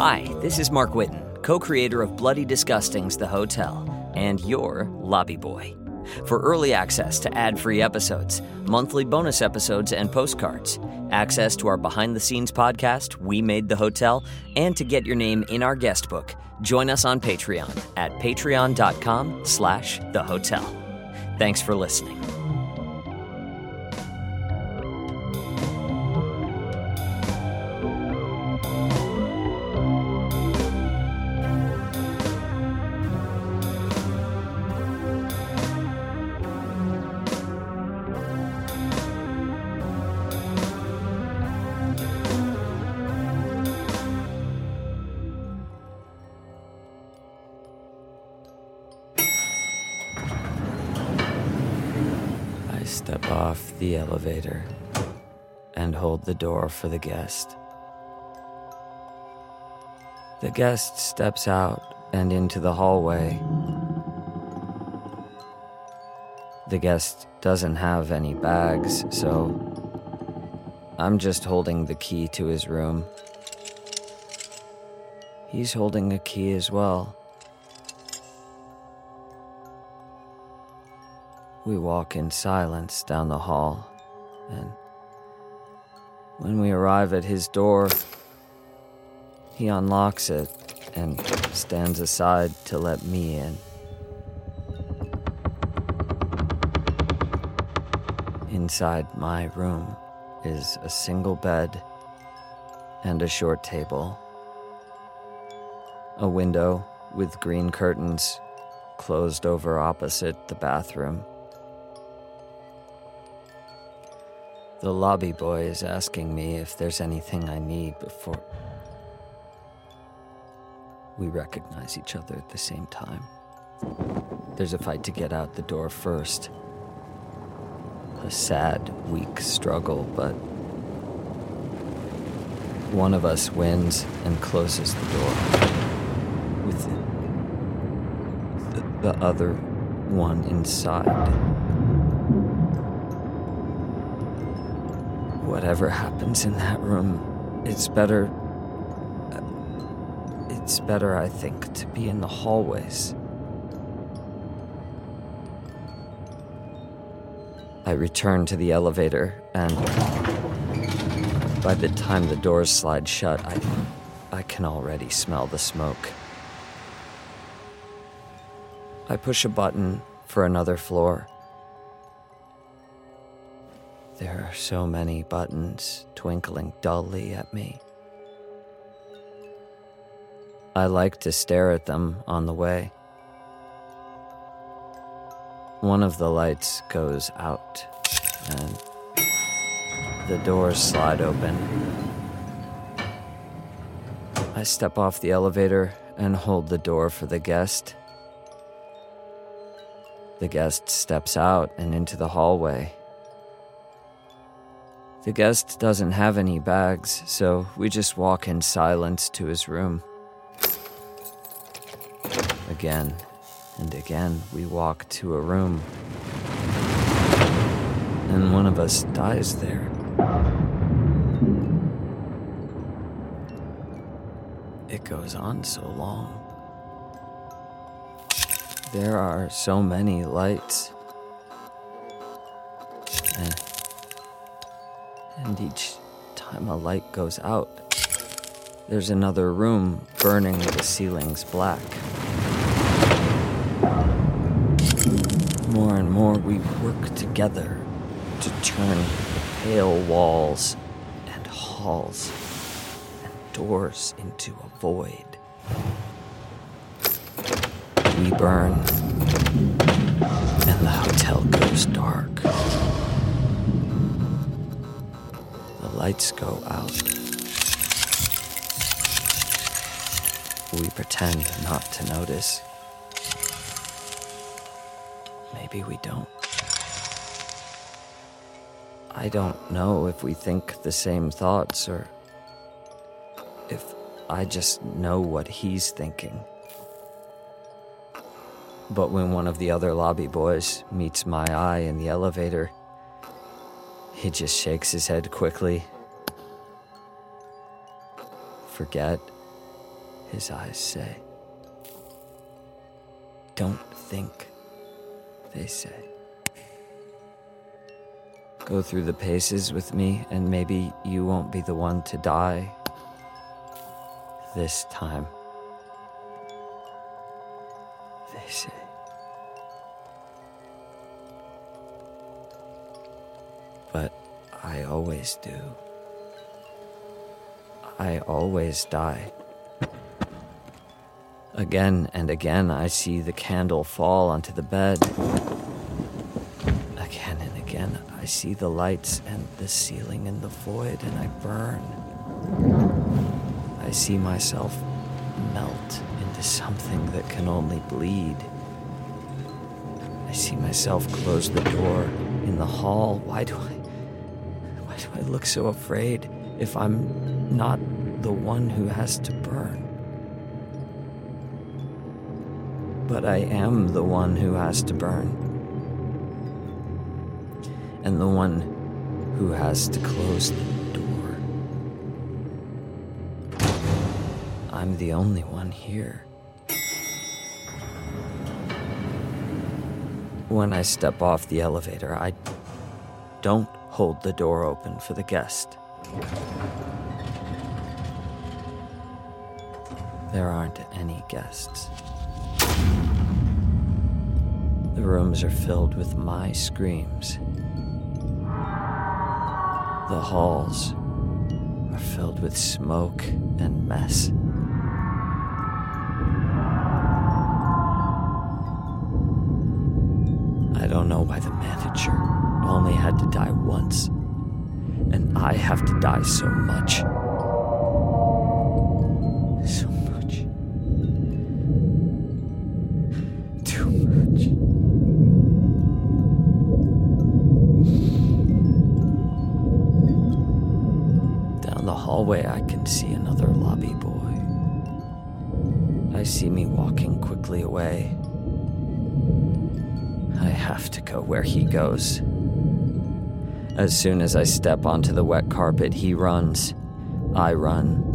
Hi, this is Mark Whitten, co creator of Bloody Disgusting's The Hotel, and your lobby boy. For early access to ad free episodes, monthly bonus episodes, and postcards, access to our behind the scenes podcast, We Made the Hotel, and to get your name in our guest book, join us on Patreon at patreon.com slash the hotel. Thanks for listening. Step off the elevator and hold the door for the guest. The guest steps out and into the hallway. The guest doesn't have any bags, so I'm just holding the key to his room. He's holding a key as well. We walk in silence down the hall, and when we arrive at his door, he unlocks it and stands aside to let me in. Inside my room is a single bed and a short table, a window with green curtains closed over opposite the bathroom. The lobby boy is asking me if there's anything I need before. We recognize each other at the same time. There's a fight to get out the door first. A sad, weak struggle, but one of us wins and closes the door. With the, the other one inside. Whatever happens in that room, it's better. Uh, it's better, I think, to be in the hallways. I return to the elevator, and by the time the doors slide shut, I, I can already smell the smoke. I push a button for another floor. There are so many buttons twinkling dully at me. I like to stare at them on the way. One of the lights goes out, and the doors slide open. I step off the elevator and hold the door for the guest. The guest steps out and into the hallway. The guest doesn't have any bags, so we just walk in silence to his room. Again and again, we walk to a room, and one of us dies there. It goes on so long. There are so many lights. And each time a light goes out, there's another room burning the ceilings black. More and more we work together to turn pale walls and halls and doors into a void. We burn, and the hotel goes dark. Lights go out. We pretend not to notice. Maybe we don't. I don't know if we think the same thoughts or if I just know what he's thinking. But when one of the other lobby boys meets my eye in the elevator, he just shakes his head quickly. Forget his eyes say. Don't think, they say. Go through the paces with me, and maybe you won't be the one to die this time. They say. Always do. I always die. Again and again, I see the candle fall onto the bed. Again and again, I see the lights and the ceiling and the void, and I burn. I see myself melt into something that can only bleed. I see myself close the door in the hall. Why do I. I look so afraid if I'm not the one who has to burn? but I am the one who has to burn. And the one who has to close the door. I'm the only one here. When I step off the elevator, I don't hold the door open for the guest. There aren't any guests. The rooms are filled with my screams. The halls are filled with smoke and mess. I don't know why the manager only had to die once, and I have to die so much. So much. Too much. Down the hallway, I can see another lobby boy. I see me walking quickly away. I have to go where he goes. As soon as I step onto the wet carpet, he runs. I run.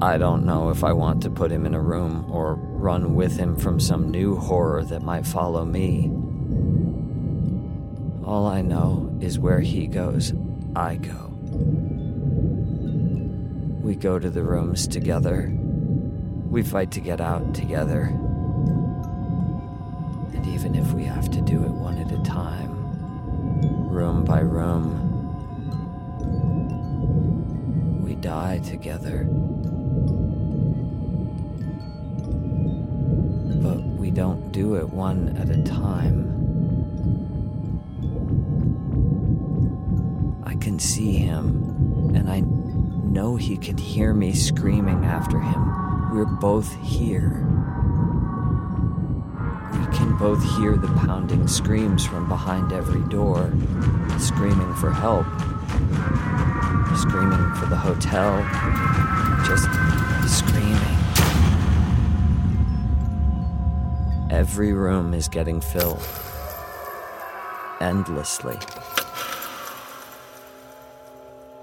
I don't know if I want to put him in a room or run with him from some new horror that might follow me. All I know is where he goes, I go. We go to the rooms together. We fight to get out together. And even if we have to do it one at a time, room by room, we die together. But we don't do it one at a time. I can see him, and I know he can hear me screaming after him. We're both here. We can both hear the pounding screams from behind every door, screaming for help, screaming for the hotel, just screaming. Every room is getting filled. Endlessly.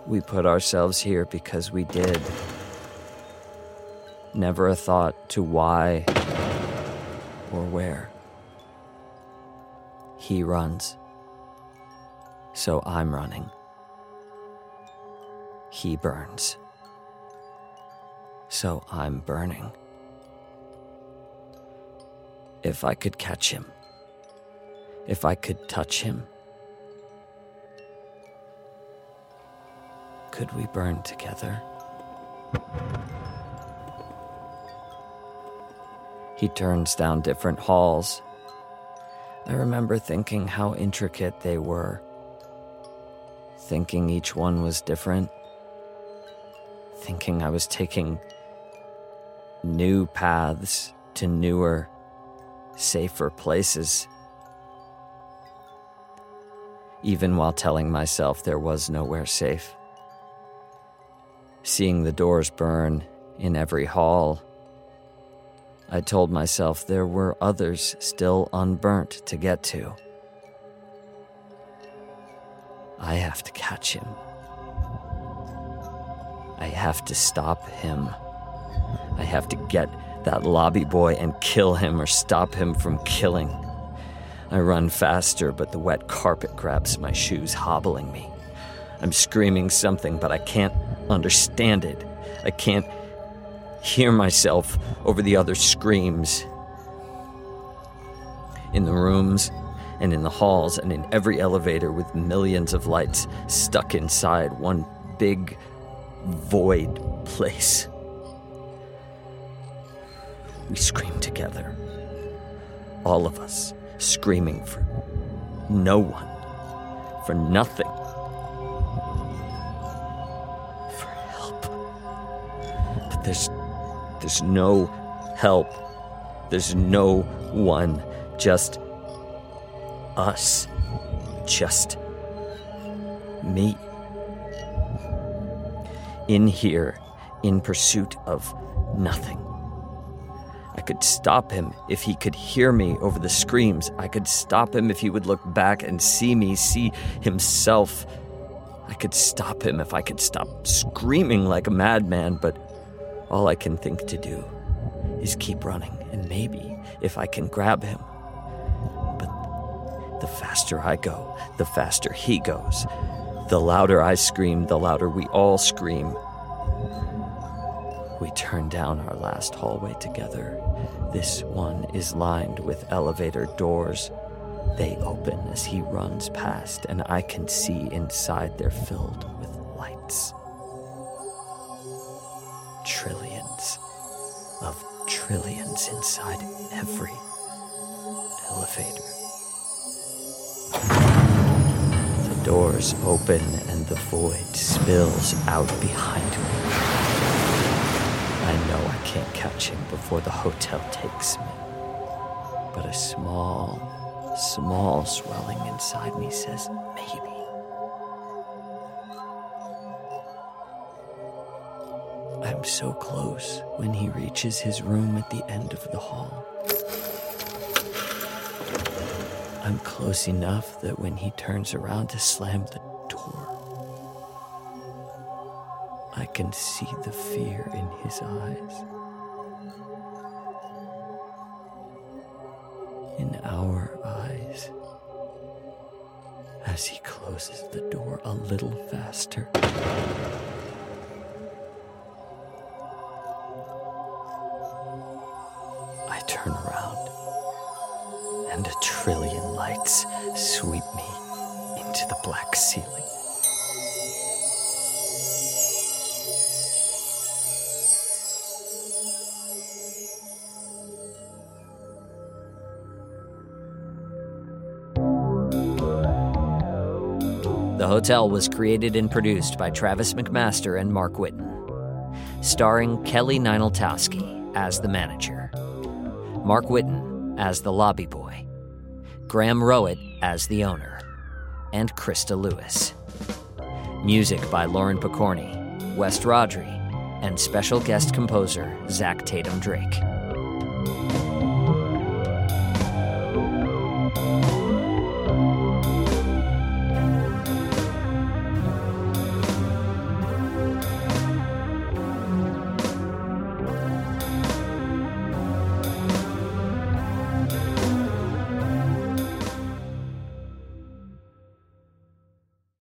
We put ourselves here because we did. Never a thought to why or where. He runs. So I'm running. He burns. So I'm burning. If I could catch him, if I could touch him, could we burn together? He turns down different halls. I remember thinking how intricate they were, thinking each one was different, thinking I was taking new paths to newer, safer places. Even while telling myself there was nowhere safe. Seeing the doors burn in every hall, I told myself there were others still unburnt to get to. I have to catch him. I have to stop him. I have to get that lobby boy and kill him or stop him from killing. I run faster, but the wet carpet grabs my shoes, hobbling me. I'm screaming something, but I can't understand it. I can't hear myself over the other screams. In the rooms and in the halls and in every elevator with millions of lights stuck inside one big void place. We scream together. All of us screaming for no one, for nothing. For help. But there's there's no help. There's no one. Just us. Just me. In here, in pursuit of nothing. I could stop him if he could hear me over the screams. I could stop him if he would look back and see me, see himself. I could stop him if I could stop screaming like a madman, but all I can think to do is keep running, and maybe if I can grab him. But the faster I go, the faster he goes. The louder I scream, the louder we all scream. We turn down our last hallway together. This one is lined with elevator doors. They open as he runs past, and I can see inside they're filled with lights. Trillions of trillions inside every elevator. The doors open and the void spills out behind me. I know I can't catch him before the hotel takes me. But a small, small swelling inside me says I'm so close when he reaches his room at the end of the hall. I'm close enough that when he turns around to slam the door, I can see the fear in his eyes. In our eyes. As he closes the door a little faster. The Hotel was created and produced by Travis McMaster and Mark Whitten, starring Kelly Nienaltowski as the manager, Mark Whitten as the lobby boy, Graham Rowat as the owner, and Christa Lewis. Music by Lauren Pokorney, West Rodri, and special guest composer Zach Tatom Drake.